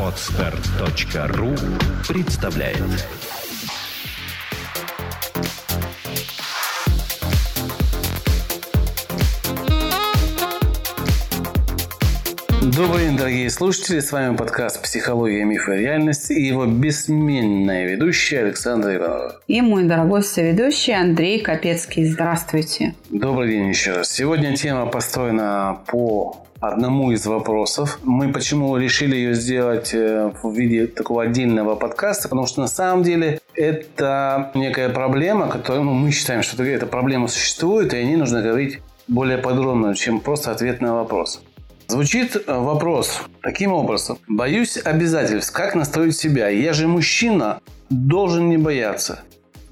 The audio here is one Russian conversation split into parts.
Отстар.ру представляет Добрый день, дорогие слушатели. С вами подкаст «Психология, мифы и реальность» и его бессменная ведущая Александра Иванова. И мой дорогой соведущий Андрей Капецкий. Здравствуйте. Добрый день еще раз. Сегодня тема построена по одному из вопросов. Мы почему решили ее сделать э, в виде такого отдельного подкаста, потому что на самом деле это некая проблема, которую ну, мы считаем, что эта проблема существует, и о ней нужно говорить более подробно, чем просто ответ на вопрос. Звучит э, вопрос таким образом. Боюсь обязательств. Как настроить себя? Я же мужчина, должен не бояться.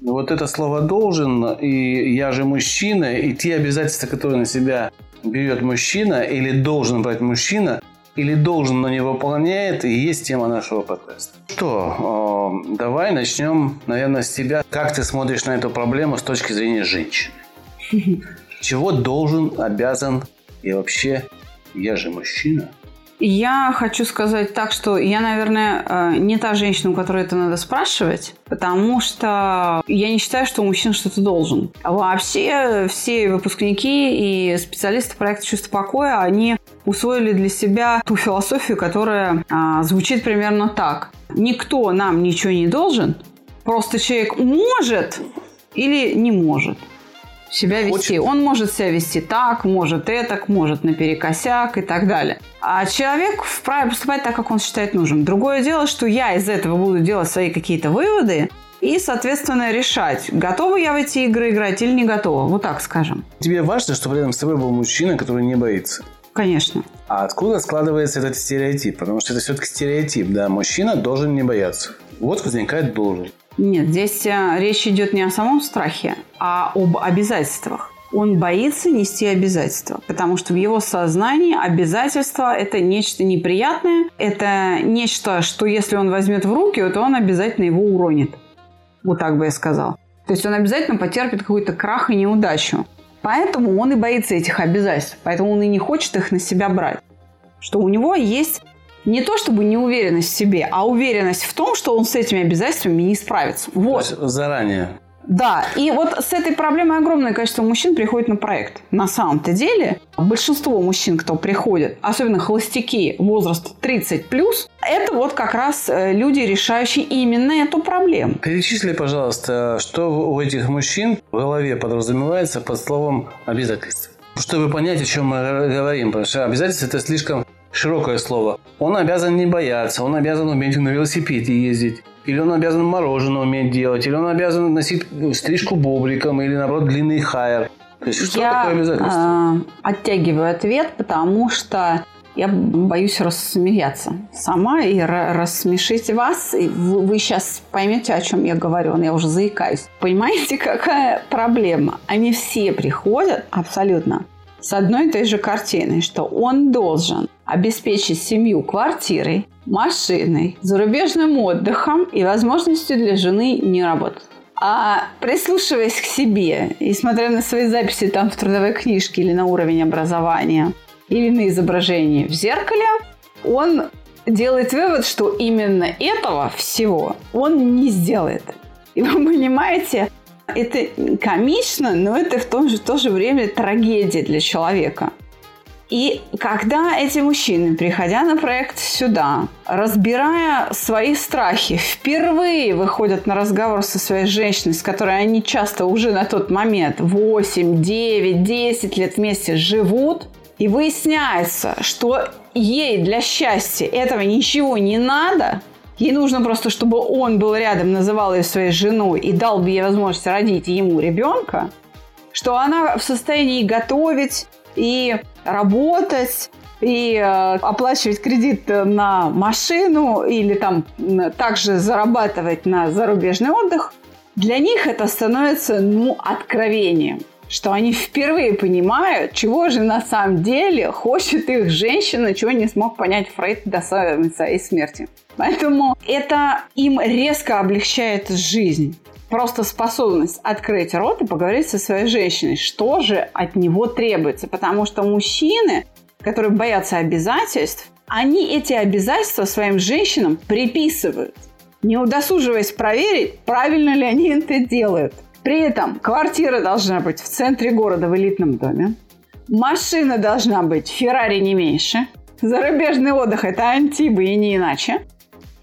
Вот это слово «должен» и «я же мужчина» и те обязательства, которые на себя берет мужчина или должен брать мужчина, или должен, но не выполняет, и есть тема нашего подкаста. Что, э, давай начнем, наверное, с тебя. Как ты смотришь на эту проблему с точки зрения женщины? Чего должен, обязан и вообще я же мужчина. Я хочу сказать так, что я, наверное, э, не та женщина, у которой это надо спрашивать, потому что я не считаю, что мужчина что-то должен. Вообще все выпускники и специалисты проекта «Чувство покоя», они усвоили для себя ту философию, которая а, звучит примерно так. Никто нам ничего не должен, просто человек может или не может себя вести. Очень... Он может себя вести так, может это, может наперекосяк и так далее. А человек вправе поступать так, как он считает нужным. Другое дело, что я из этого буду делать свои какие-то выводы, и, соответственно, решать, готова я в эти игры играть или не готова. Вот так скажем. Тебе важно, чтобы рядом с тобой был мужчина, который не боится? Конечно. А откуда складывается этот стереотип? Потому что это все-таки стереотип, да. Мужчина должен не бояться. Вот возникает должен. Нет, здесь э, речь идет не о самом страхе, а об обязательствах. Он боится нести обязательства, потому что в его сознании обязательства – это нечто неприятное, это нечто, что если он возьмет в руки, то он обязательно его уронит. Вот так бы я сказал. То есть он обязательно потерпит какой-то крах и неудачу. Поэтому он и боится этих обязательств, поэтому он и не хочет их на себя брать. Что у него есть не то чтобы неуверенность в себе, а уверенность в том, что он с этими обязательствами не справится. Вот. То есть заранее. Да, и вот с этой проблемой огромное количество мужчин приходит на проект. На самом-то деле, большинство мужчин, кто приходит, особенно холостяки возраста 30 плюс, это вот как раз э, люди, решающие именно эту проблему. Перечисли, пожалуйста, что у этих мужчин в голове подразумевается под словом обязательств. Чтобы понять, о чем мы говорим, потому что обязательства это слишком широкое слово. Он обязан не бояться, он обязан уметь на велосипеде ездить. Или он обязан мороженое уметь делать, или он обязан носить стрижку бобриком, или наоборот длинный хайер. То есть, что я, такое обязательство? Э, оттягиваю ответ, потому что я боюсь рассмеяться сама и рассмешить вас. И вы сейчас поймете, о чем я говорю. Я уже заикаюсь. Понимаете, какая проблема? Они все приходят абсолютно с одной и той же картиной, что он должен обеспечить семью квартирой, машиной, зарубежным отдыхом и возможностью для жены не работать. А прислушиваясь к себе и смотря на свои записи там в трудовой книжке или на уровень образования, или на изображении в зеркале, он делает вывод, что именно этого всего он не сделает. И вы понимаете, это комично, но это в том же, в то же время трагедия для человека. И когда эти мужчины, приходя на проект сюда, разбирая свои страхи, впервые выходят на разговор со своей женщиной, с которой они часто уже на тот момент 8, 9, 10 лет вместе живут, и выясняется, что ей для счастья этого ничего не надо, ей нужно просто, чтобы он был рядом, называл ее своей женой и дал бы ей возможность родить ему ребенка, что она в состоянии готовить, и работать, и э, оплачивать кредит на машину или там также зарабатывать на зарубежный отдых, для них это становится ну, откровением что они впервые понимают, чего же на самом деле хочет их женщина, чего не смог понять Фрейд до своей смерти. Поэтому это им резко облегчает жизнь просто способность открыть рот и поговорить со своей женщиной, что же от него требуется. Потому что мужчины, которые боятся обязательств, они эти обязательства своим женщинам приписывают, не удосуживаясь проверить, правильно ли они это делают. При этом квартира должна быть в центре города в элитном доме. Машина должна быть Феррари не меньше. Зарубежный отдых – это антибы и не иначе.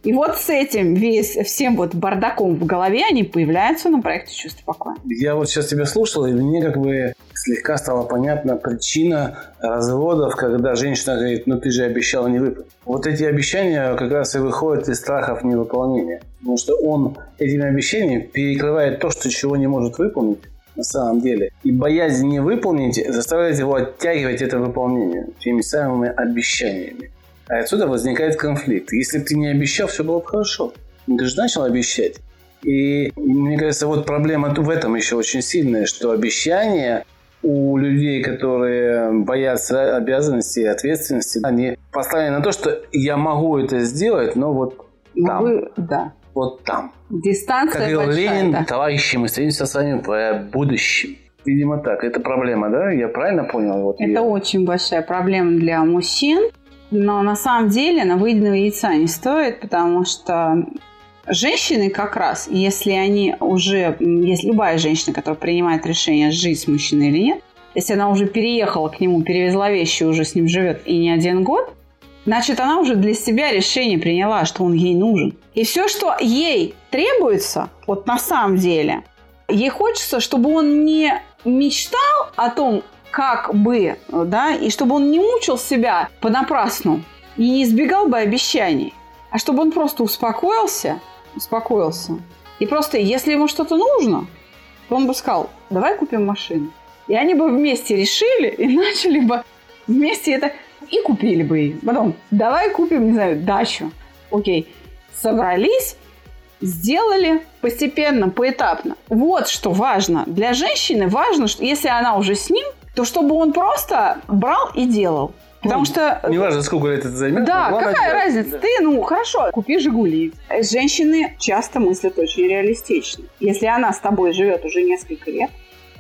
И вот с этим весь, всем вот бардаком в голове они появляются на проекте «Чувство покоя». Я вот сейчас тебя слушал, и мне как бы слегка стала понятна причина разводов, когда женщина говорит, ну ты же обещал не выполнить. Вот эти обещания как раз и выходят из страхов невыполнения. Потому что он этими обещаниями перекрывает то, что чего не может выполнить на самом деле. И боязнь не выполнить заставляет его оттягивать это выполнение теми самыми обещаниями. А отсюда возникает конфликт. Если бы ты не обещал, все было бы хорошо. Ты же начал обещать. И мне кажется, вот проблема в этом еще очень сильная, что обещания у людей, которые боятся обязанностей и ответственности, они поставлены на то, что я могу это сделать, но вот там. Могу, да. Вот там. Дистанция Как говорил Ленин, да. товарищи, мы встретимся с вами в будущем. Видимо, так. Это проблема, да? Я правильно понял? Вот это я... очень большая проблема для мужчин. Но на самом деле на выеденного яйца не стоит, потому что женщины как раз, если они уже, если любая женщина, которая принимает решение жить с мужчиной или нет, если она уже переехала к нему, перевезла вещи, уже с ним живет и не один год, значит, она уже для себя решение приняла, что он ей нужен. И все, что ей требуется, вот на самом деле, ей хочется, чтобы он не мечтал о том, как бы, да, и чтобы он не мучил себя понапрасну и не избегал бы обещаний, а чтобы он просто успокоился, успокоился. И просто, если ему что-то нужно, то он бы сказал, давай купим машину. И они бы вместе решили и начали бы вместе это и купили бы ее. Потом, давай купим, не знаю, дачу. Окей, собрались, сделали постепенно, поэтапно. Вот что важно. Для женщины важно, что если она уже с ним, то чтобы он просто брал и делал. Потому ну, что... Неважно, сколько лет это займет. Да, какая делать. разница? Да. Ты, ну, хорошо, купи «Жигули». Женщины часто мыслят очень реалистично. Если она с тобой живет уже несколько лет,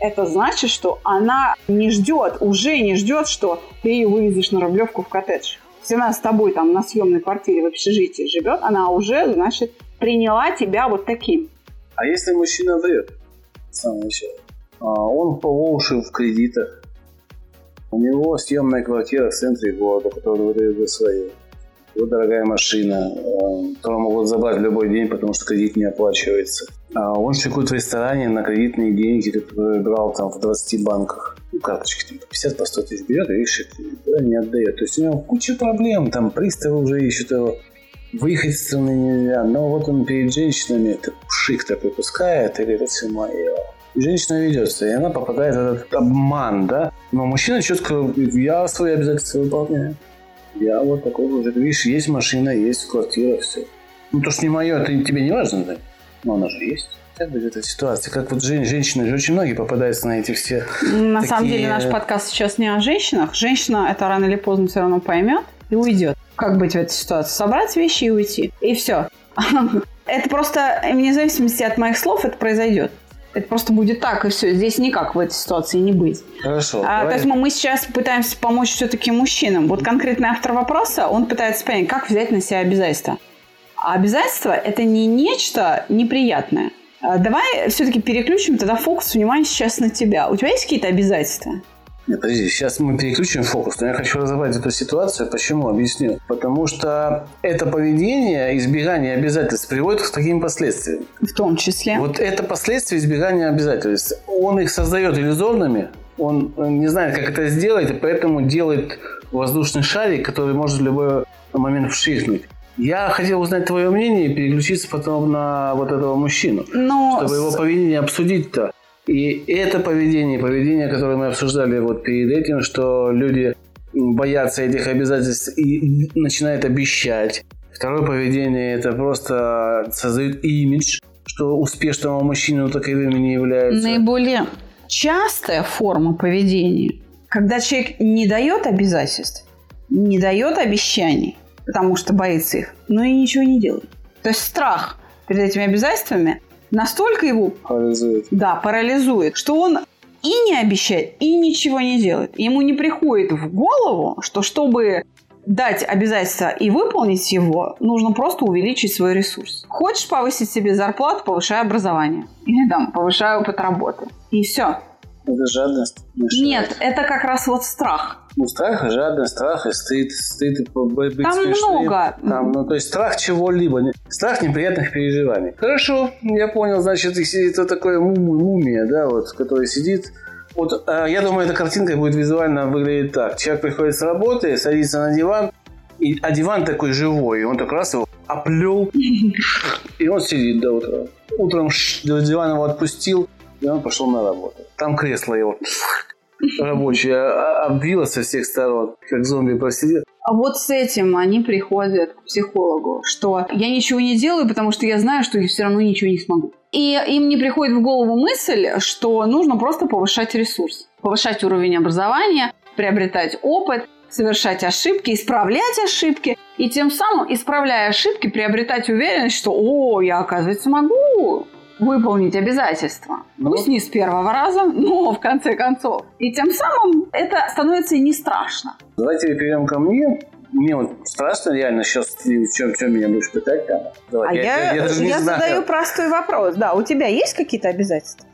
это значит, что она не ждет, уже не ждет, что ты ее вывезешь на Рублевку в коттедж. Она с тобой там на съемной квартире в общежитии живет, она уже, значит, приняла тебя вот таким. А если мужчина врет с самого начала? А он по уши в кредитах, у него съемная квартира в центре города, которую выдают за свою. Его дорогая машина, э, которую могут забрать в любой день, потому что кредит не оплачивается. А он шикует в ресторане на кредитные деньги, которые брал там в 20 банках. Ну, карточки там 50 по 100 тысяч берет и да, не отдает. То есть у него куча проблем, там приставы уже ищут его. Выехать из страны нельзя, но вот он перед женщинами это шик такой пускает и говорит, это все мое женщина ведется, и она попадает в этот обман, да. Но мужчина четко, я свои обязательства выполняю. Я вот такой вот, видишь, есть машина, есть квартира, все. Ну, то, что не мое, это тебе не важно, да? Но она же есть. Как будет эта ситуация? Как вот жен, женщины, очень многие попадаются на эти все На такие... самом деле наш подкаст сейчас не о женщинах. Женщина это рано или поздно все равно поймет и уйдет. Как быть в этой ситуации? Собрать вещи и уйти. И все. Это просто, вне зависимости от моих слов, это произойдет. Это просто будет так, и все. Здесь никак в этой ситуации не быть. Хорошо. А, то есть мы, мы сейчас пытаемся помочь все-таки мужчинам. Вот конкретный автор вопроса, он пытается понять, как взять на себя обязательства. А обязательство – это не нечто неприятное. А давай все-таки переключим тогда фокус внимания сейчас на тебя. У тебя есть какие-то обязательства? Нет, подожди, сейчас мы переключим фокус, но я хочу разобрать эту ситуацию. Почему? Объясню. Потому что это поведение, избегание обязательств приводит к таким последствиям. В том числе. Вот это последствия избегания обязательств. Он их создает иллюзорными, он не знает, как это сделать, и поэтому делает воздушный шарик, который может в любой момент вшихнуть. Я хотел узнать твое мнение и переключиться потом на вот этого мужчину, Но... чтобы его поведение обсудить-то. И это поведение, поведение, которое мы обсуждали вот перед этим, что люди боятся этих обязательств и начинают обещать. Второе поведение – это просто создают имидж, что успешного мужчины таковыми не является. Наиболее частая форма поведения, когда человек не дает обязательств, не дает обещаний, потому что боится их, но и ничего не делает. То есть страх перед этими обязательствами настолько его парализует. Да, парализует, что он и не обещает, и ничего не делает. Ему не приходит в голову, что чтобы дать обязательство и выполнить его, нужно просто увеличить свой ресурс. Хочешь повысить себе зарплату, повышай образование. Или там, повышай опыт работы. И все. Это жадность. Нет, это как раз вот страх. Ну, страх, жадность, страх и стыд. Стыд и быть Там смешным. много. Там, ну, то есть страх чего-либо. Страх неприятных переживаний. Хорошо, я понял. Значит, это такое мумия, да, вот, который сидит вот э, я думаю, эта картинка будет визуально выглядеть так. Человек приходит с работы, садится на диван, и, а диван такой живой, и он так раз его оплел, и он сидит до утра. Утром диван его отпустил, и он пошел на работу. Там кресло его рабочее а, обвило со всех сторон, как зомби просидел. А вот с этим они приходят к психологу, что я ничего не делаю, потому что я знаю, что я все равно ничего не смогу. И им не приходит в голову мысль, что нужно просто повышать ресурс, повышать уровень образования, приобретать опыт, совершать ошибки, исправлять ошибки, и тем самым, исправляя ошибки, приобретать уверенность, что «О, я, оказывается, могу выполнить обязательства. Ну, Пусть не с первого раза, но в конце концов. И тем самым это становится и не страшно. Давайте перейдем ко мне. Мне вот страшно реально сейчас, в чем, чем меня будешь пытать там. Давай, а я, я, я, я, я задаю простой вопрос. Да, у тебя есть какие-то обязательства?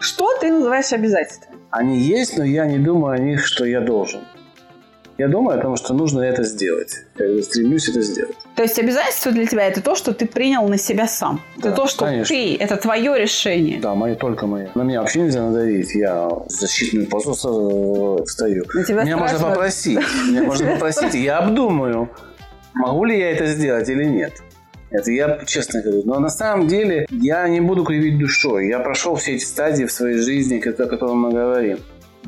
Что ты называешь обязательствами? Они есть, но я не думаю о них, что я должен. Я думаю о том, что нужно это сделать. Я стремлюсь это сделать. То есть обязательство для тебя это то, что ты принял на себя сам. Да, это то, что конечно. ты, это твое решение. Да, мое только мое. На меня вообще нельзя надавить. Я защитную позу встаю. На тебя меня можно попросить. Меня можно попросить, и я обдумаю, могу ли я это сделать или нет. Это я честно говорю. Но на самом деле я не буду кривить душой. Я прошел все эти стадии в своей жизни, о которых мы говорим.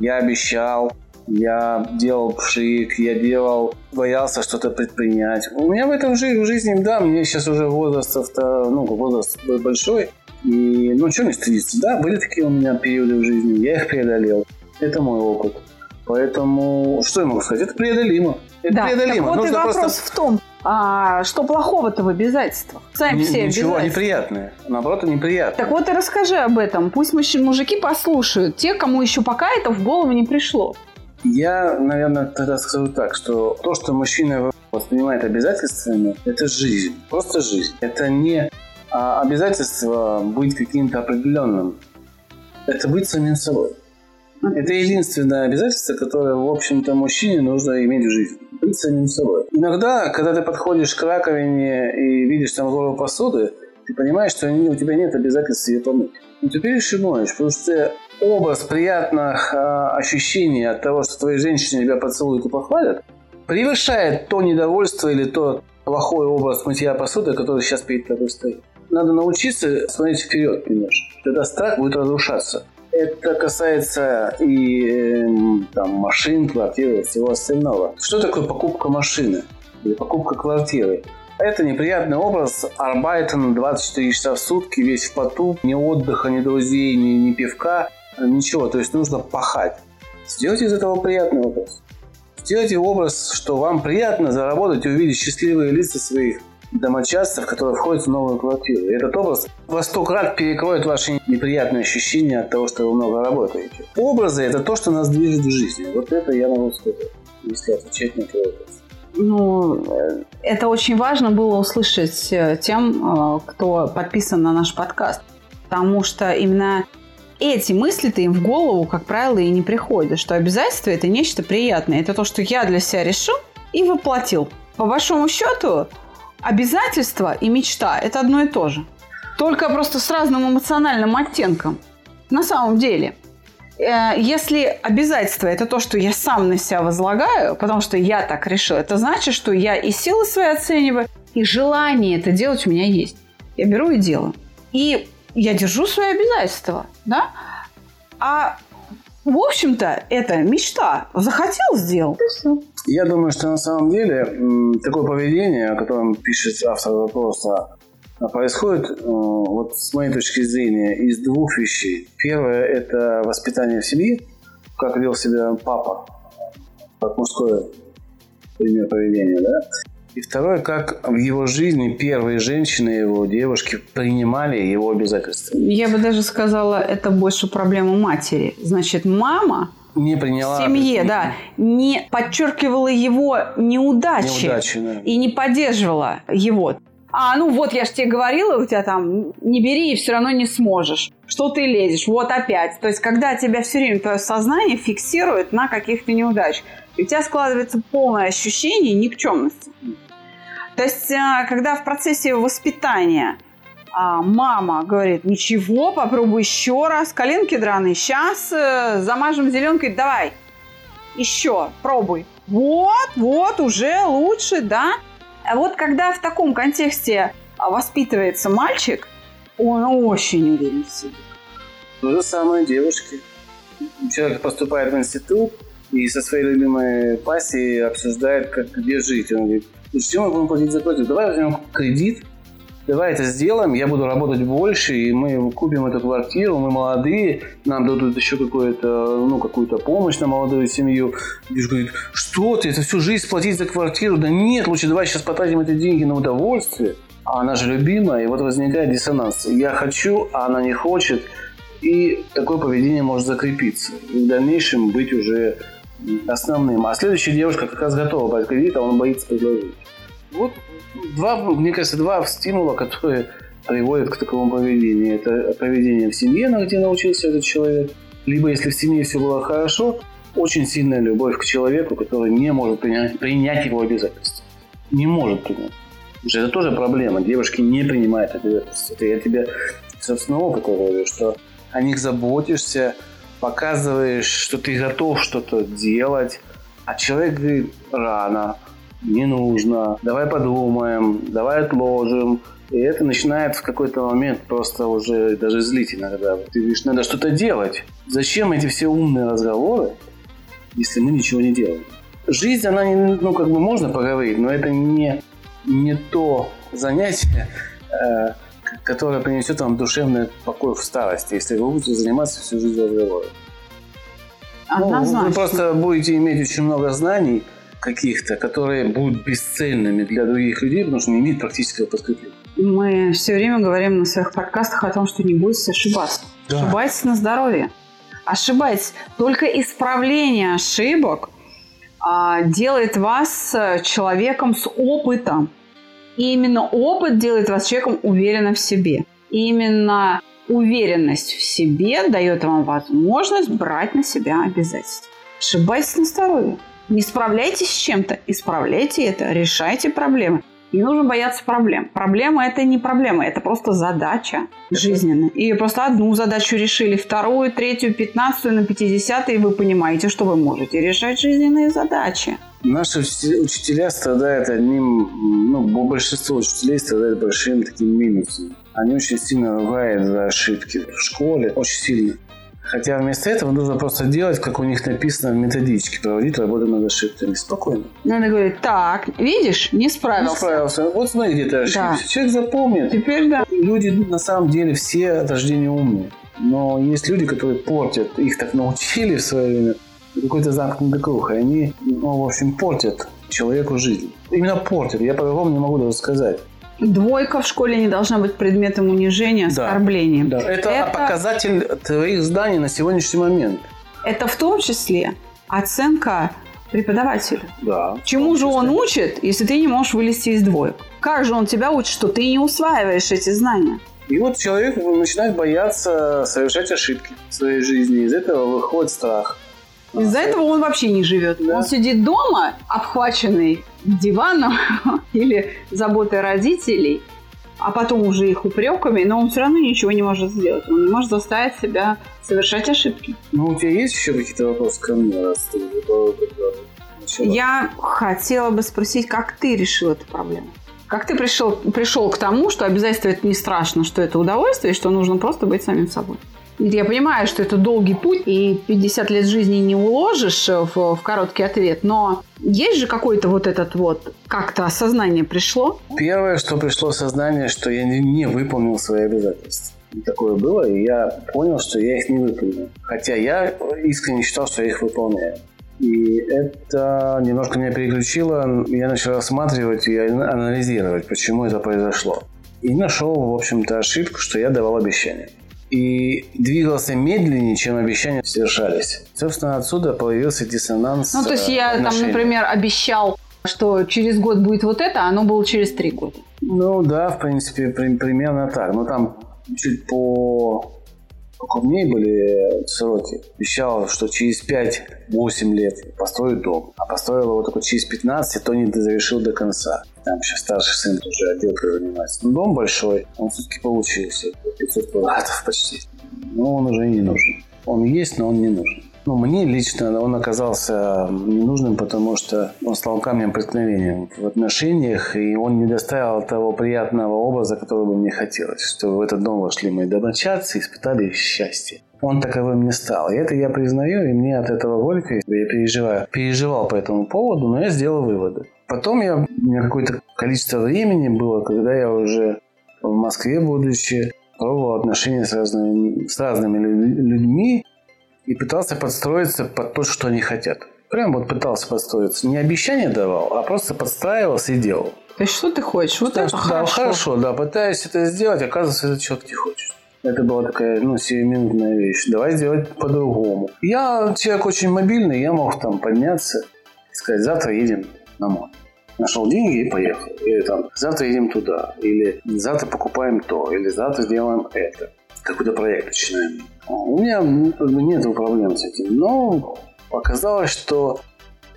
Я обещал, я делал пшик, я делал, боялся что-то предпринять. У меня в этом же в жизни, да, мне сейчас уже возраст, авто, ну, возраст большой, и, ну, что не стыдиться, да, были такие у меня периоды в жизни, я их преодолел. Это мой опыт. Поэтому, что я могу сказать, это преодолимо. Это да, преодолимо. Так вот Нужно и вопрос просто... в том, а что плохого-то в обязательствах? Сами все Ничего неприятное. Наоборот, неприятное. Так вот и расскажи об этом. Пусть мужики послушают. Те, кому еще пока это в голову не пришло. Я, наверное, тогда скажу так, что то, что мужчина воспринимает обязательствами, это жизнь. Просто жизнь. Это не а, обязательство быть каким-то определенным. Это быть самим собой. Это единственное обязательство, которое, в общем-то, мужчине нужно иметь в жизни. Быть самим собой. Иногда, когда ты подходишь к раковине и видишь там гору посуды, ты понимаешь, что у тебя нет обязательства ее помыть. Но ты пишешь и моешь, потому что образ приятных э, ощущений от того, что твои женщины тебя поцелуют и похвалят, превышает то недовольство или то плохой образ мытья посуды, который сейчас перед тобой стоит. Надо научиться смотреть вперед немножко. Тогда страх будет разрушаться. Это касается и э, там, машин, квартир и всего остального. Что такое покупка машины или покупка квартиры? Это неприятный образ. Арбайтен 24 часа в сутки, весь в поту. Ни отдыха, ни друзей, ни, ни пивка. Ничего. То есть нужно пахать. Сделайте из этого приятный образ. Сделайте образ, что вам приятно заработать и увидеть счастливые лица своих домочадцев, которые входят в новую квартиру. И этот образ во сто крат перекроет ваши неприятные ощущения от того, что вы много работаете. Образы – это то, что нас движет в жизни. Вот это я могу сказать, если отвечать на твой вопрос ну, это очень важно было услышать э, тем, э, кто подписан на наш подкаст. Потому что именно эти мысли-то им в голову, как правило, и не приходят, что обязательство – это нечто приятное. Это то, что я для себя решил и воплотил. По большому счету, обязательство и мечта – это одно и то же. Только просто с разным эмоциональным оттенком. На самом деле – Э, если обязательство это то, что я сам на себя возлагаю, потому что я так решил, это значит, что я и силы свои оцениваю, и желание это делать у меня есть. Я беру и делаю. И я держу свои обязательства, да? А в общем-то, это мечта. Захотел, сделал. Я думаю, что на самом деле такое поведение, о котором пишет автор вопроса, а происходит, э, вот с моей точки зрения, из двух вещей. Первое – это воспитание в семье, как вел себя папа, как мужское пример поведения, да? И второе, как в его жизни первые женщины, его девушки принимали его обязательства. Я бы даже сказала, это больше проблема матери. Значит, мама не приняла. В семье, да. Не подчеркивала его неудачи. Неудачи, да. И не поддерживала его. А, ну вот, я же тебе говорила, у тебя там не бери и все равно не сможешь. Что ты лезешь? Вот опять. То есть, когда тебя все время твое сознание фиксирует на каких-то неудачах, у тебя складывается полное ощущение никчемности. То есть, а, когда в процессе воспитания а мама говорит, ничего, попробуй еще раз, коленки драные, сейчас э, замажем зеленкой, давай, еще, пробуй. Вот, вот, уже лучше, да? А вот когда в таком контексте а, воспитывается мальчик, он очень уверен в себе. То же самое девушки. Человек поступает в институт и со своей любимой пассией обсуждает, как где жить. Он говорит, ну что мы будем платить за квартиру? Давай возьмем кредит, давай это сделаем, я буду работать больше, и мы купим эту квартиру, мы молодые, нам дадут еще какую-то, ну, какую-то помощь на молодую семью. И говорит, что ты, это всю жизнь платить за квартиру? Да нет, лучше давай сейчас потратим эти деньги на удовольствие. А она же любимая, и вот возникает диссонанс. Я хочу, а она не хочет, и такое поведение может закрепиться. И в дальнейшем быть уже основным. А следующая девушка как раз готова брать кредит, а он боится предложить. Вот два, мне кажется, два стимула, которые приводят к такому поведению. Это поведение в семье, на где научился этот человек. Либо, если в семье все было хорошо, очень сильная любовь к человеку, который не может принять, принять его обязательства. Не может принять. Это тоже проблема. Девушки не принимают обязательства. Это я тебе собственно опыта говорю, что о них заботишься, показываешь, что ты готов что-то делать, а человек говорит рано, не нужно, давай подумаем, давай отложим. И это начинает в какой-то момент просто уже даже злить иногда. Ты говоришь, надо что-то делать. Зачем эти все умные разговоры, если мы ничего не делаем? Жизнь, она, ну, как бы можно поговорить, но это не, не то занятие, э, которое принесет вам душевный покой в старости, если вы будете заниматься всю жизнь разговором. Однозначно. Ну, вы просто будете иметь очень много знаний, каких-то, которые будут бесцельными для других людей, потому что не имеют практического подкрепления. Мы все время говорим на своих подкастах о том, что не бойтесь ошибаться. Да. Ошибайтесь на здоровье. Ошибайтесь. Только исправление ошибок а, делает вас э, человеком с опытом. И именно опыт делает вас человеком уверенным в себе. И именно уверенность в себе дает вам возможность брать на себя обязательства. Ошибайтесь на здоровье. Не справляйтесь с чем-то, исправляйте это, решайте проблемы. Не нужно бояться проблем. Проблема это не проблема, это просто задача жизненная. И просто одну задачу решили, вторую, третью, пятнадцатую, на пятидесятую, и вы понимаете, что вы можете решать жизненные задачи. Наши учителя страдают одним, ну, большинство учителей страдают большим таким минусом. Они очень сильно ругают за ошибки в школе, очень сильно. Хотя вместо этого нужно просто делать, как у них написано в методичке, проводить работу над ошибками. Спокойно. Надо говорить, так, видишь, не справился. Не справился. Вот смотри, где ты ошибся. Да. Человек запомнит. Теперь да. Люди на самом деле все от рождения умные. Но есть люди, которые портят, их так научили в свое время, какой-то замкнутый круг, и они, ну, в общем, портят человеку жизнь. Именно портят, я по-другому не могу даже сказать. Двойка в школе не должна быть предметом унижения, оскорбления. Да, да. Это, это показатель твоих знаний на сегодняшний момент. Это в том числе оценка преподавателя. Да. Чему же он учит, если ты не можешь вылезти из двоек? Как же он тебя учит, что ты не усваиваешь эти знания? И вот человек начинает бояться совершать ошибки в своей жизни. Из этого выходит страх. Из-за этого он вообще не живет. Да. Он сидит дома, обхваченный диваном или заботой родителей, а потом уже их упреками, но он все равно ничего не может сделать. Он не может заставить себя совершать ошибки. Ну, у тебя есть еще какие-то вопросы ко мне, раз ты Я хотела бы спросить, как ты решил эту проблему? Как ты пришел, пришел к тому, что обязательство это не страшно, что это удовольствие, и что нужно просто быть самим собой? Я понимаю, что это долгий путь, и 50 лет жизни не уложишь в, в короткий ответ, но есть же какой-то вот этот вот, как-то осознание пришло? Первое, что пришло осознание, что я не, выполнил свои обязательства. Такое было, и я понял, что я их не выполнил. Хотя я искренне считал, что я их выполняю. И это немножко меня переключило. Я начал рассматривать и анализировать, почему это произошло. И нашел, в общем-то, ошибку, что я давал обещания. И двигался медленнее, чем обещания совершались. Собственно, отсюда появился диссонанс. Ну, то есть я там, например, обещал, что через год будет вот это, а оно было через три года. Ну да, в принципе, при, примерно так. Но там чуть по покрупнее были сроки. Обещал, что через 5-8 лет построит дом. А построил его только через 15, то не завершил до конца. Там сейчас старший сын уже отделкой занимается. Но дом большой, он все-таки получился. 500 квадратов почти. Но он уже не нужен. Он есть, но он не нужен. Ну, мне лично он оказался ненужным, потому что он стал камнем преткновения в отношениях, и он не доставил того приятного образа, который бы мне хотелось, чтобы в этот дом вошли мои домочадцы и испытали счастье. Он таковым не стал. И это я признаю, и мне от этого горько. Я переживаю, переживал по этому поводу, но я сделал выводы. Потом я, у меня какое-то количество времени было, когда я уже в Москве, будучи, пробовал отношения с разными, с разными людьми, и пытался подстроиться под то, что они хотят. Прям вот пытался подстроиться. Не обещание давал, а просто подстраивался и делал. То есть что ты хочешь? Вот это хорошо. Да, хорошо, да. Пытаюсь это сделать, оказывается, этот человек не хочет. Это была такая, ну, сиюминутная вещь. Давай сделать по-другому. Я человек очень мобильный, я мог там подняться и сказать, завтра едем на море. Нашел деньги и поехал. Или там, завтра едем туда. Или завтра покупаем то. Или завтра сделаем это. Какой-то проект начинаем. У меня ну, как бы нет проблем с этим. Но оказалось, что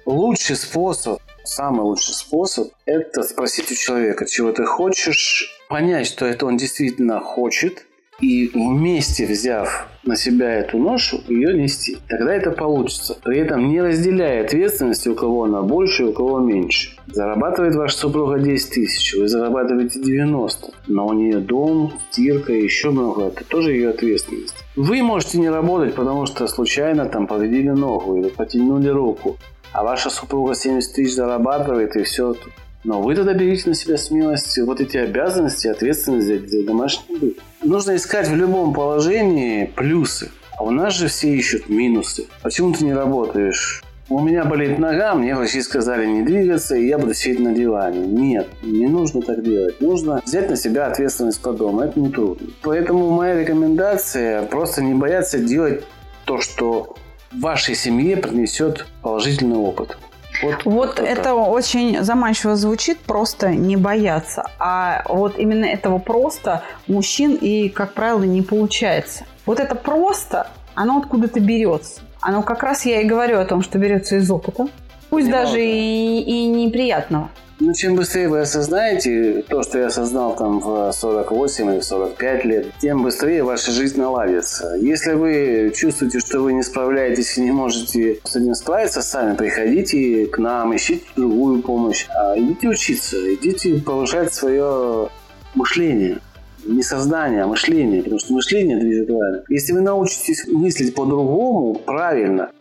лучший способ, самый лучший способ, это спросить у человека, чего ты хочешь, понять, что это он действительно хочет, и вместе взяв на себя эту ношу, ее нести. Тогда это получится. При этом не разделяя ответственности, у кого она больше, у кого меньше. Зарабатывает ваша супруга 10 тысяч, вы зарабатываете 90. Но у нее дом, стирка и еще много. Это тоже ее ответственность. Вы можете не работать, потому что случайно там повредили ногу или потянули руку. А ваша супруга 70 тысяч зарабатывает и все. Но вы тогда берите на себя смелость вот эти обязанности, ответственность за, за домашний быт. Нужно искать в любом положении плюсы. А у нас же все ищут минусы. Почему ты не работаешь? У меня болит нога, мне врачи сказали не двигаться, и я буду сидеть на диване. Нет, не нужно так делать. Нужно взять на себя ответственность по дому. Это не трудно. Поэтому моя рекомендация просто не бояться делать то, что вашей семье принесет положительный опыт. Вот, вот это так. очень заманчиво звучит, просто не бояться. А вот именно этого просто мужчин и, как правило, не получается. Вот это просто, оно откуда-то берется. Оно как раз я и говорю о том, что берется из опыта. Пусть не даже и, и неприятного. Ну, чем быстрее вы осознаете то, что я осознал там в 48 или 45 лет, тем быстрее ваша жизнь наладится. Если вы чувствуете, что вы не справляетесь и не можете с этим справиться сами, приходите к нам, ищите другую помощь. А идите учиться, идите повышать свое мышление не сознание, а мышление, потому что мышление движет вами. Если вы научитесь мыслить по-другому, правильно,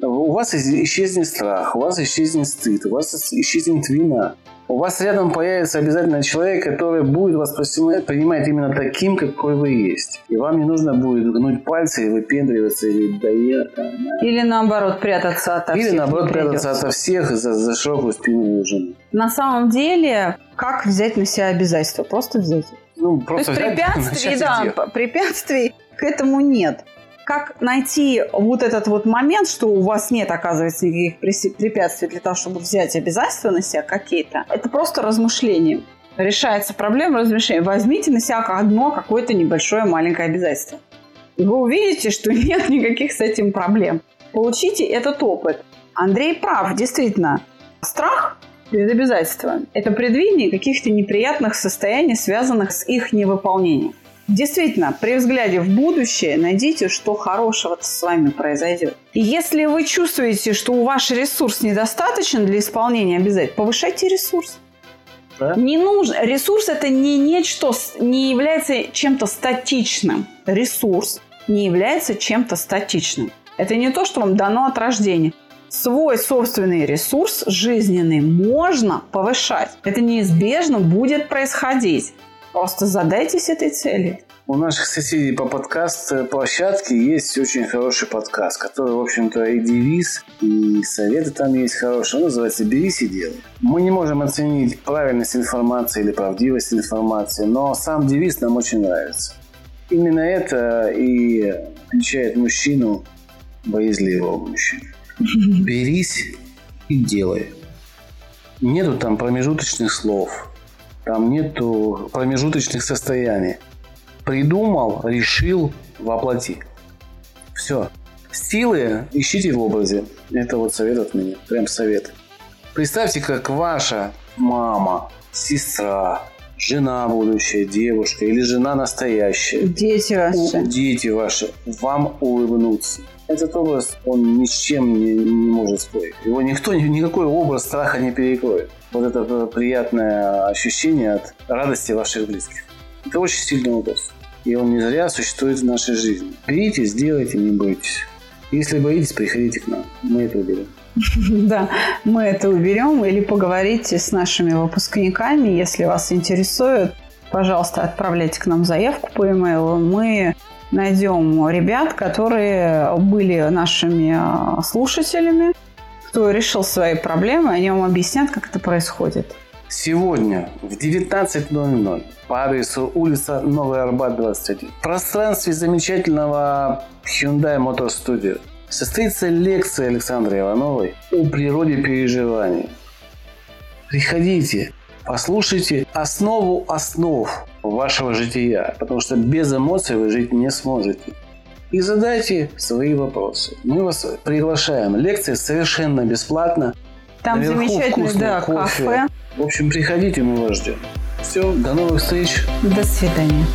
у вас исчезнет страх, у вас исчезнет стыд, у вас исчезнет вина. У вас рядом появится обязательно человек, который будет вас принимать именно таким, какой вы есть. И вам не нужно будет гнуть пальцы и выпендриваться, или да я. Или наоборот прятаться от всех. Или наоборот прятаться от всех за, за широкую спину жены. На самом деле, как взять на себя обязательства? Просто взять. Ну, просто То есть препятствий, да, препятствий к этому нет как найти вот этот вот момент, что у вас нет, оказывается, никаких препятствий для того, чтобы взять обязательства на себя какие-то, это просто размышление. Решается проблема размышления. Возьмите на себя одно какое-то небольшое маленькое обязательство. И вы увидите, что нет никаких с этим проблем. Получите этот опыт. Андрей прав, действительно. Страх перед обязательством – это предвидение каких-то неприятных состояний, связанных с их невыполнением. Действительно, при взгляде в будущее найдите, что хорошего с вами произойдет. И если вы чувствуете, что у ваш ресурс недостаточен для исполнения обязательств, повышайте ресурс. Да? Не нужно. Ресурс это не нечто, не является чем-то статичным. Ресурс не является чем-то статичным. Это не то, что вам дано от рождения. Свой собственный ресурс жизненный можно повышать. Это неизбежно будет происходить. Просто задайтесь этой целью. У наших соседей по подкаст-площадке есть очень хороший подкаст, который, в общем-то, и девиз, и советы там есть хорошие. Он называется «Берись и делай». Мы не можем оценить правильность информации или правдивость информации, но сам девиз нам очень нравится. Именно это и отличает мужчину боязливого мужчины. Берись и делай. Нету там промежуточных слов. Там нету промежуточных состояний. Придумал, решил, воплоти. Все. Силы ищите в образе. Это вот совет от меня. Прям совет. Представьте, как ваша мама, сестра, жена будущая, девушка или жена настоящая. Дети ваши. Дети ваши вам улыбнутся. Этот образ, он ни с чем не, не может спорить. Его никто, никакой образ страха не перекроет. Вот это приятное ощущение от радости ваших близких. Это очень сильный образ. И он не зря существует в нашей жизни. Берите, сделайте, не бойтесь. Если боитесь, приходите к нам. Мы это уберем. Да, мы это уберем. Или поговорите с нашими выпускниками, если вас интересует. Пожалуйста, отправляйте к нам заявку по e-mail. Мы найдем ребят, которые были нашими а, слушателями, кто решил свои проблемы, они вам объяснят, как это происходит. Сегодня в 19.00 по адресу улица Новый Арбат, 21 в пространстве замечательного Hyundai Motor Studio состоится лекция Александры Ивановой о природе переживаний. Приходите, послушайте основу основ вашего жития, потому что без эмоций вы жить не сможете. И задайте свои вопросы. Мы вас приглашаем. Лекция совершенно бесплатно. Там Наверху замечательный, да, кофе. кафе. В общем, приходите, мы вас ждем. Все, до новых встреч. До свидания.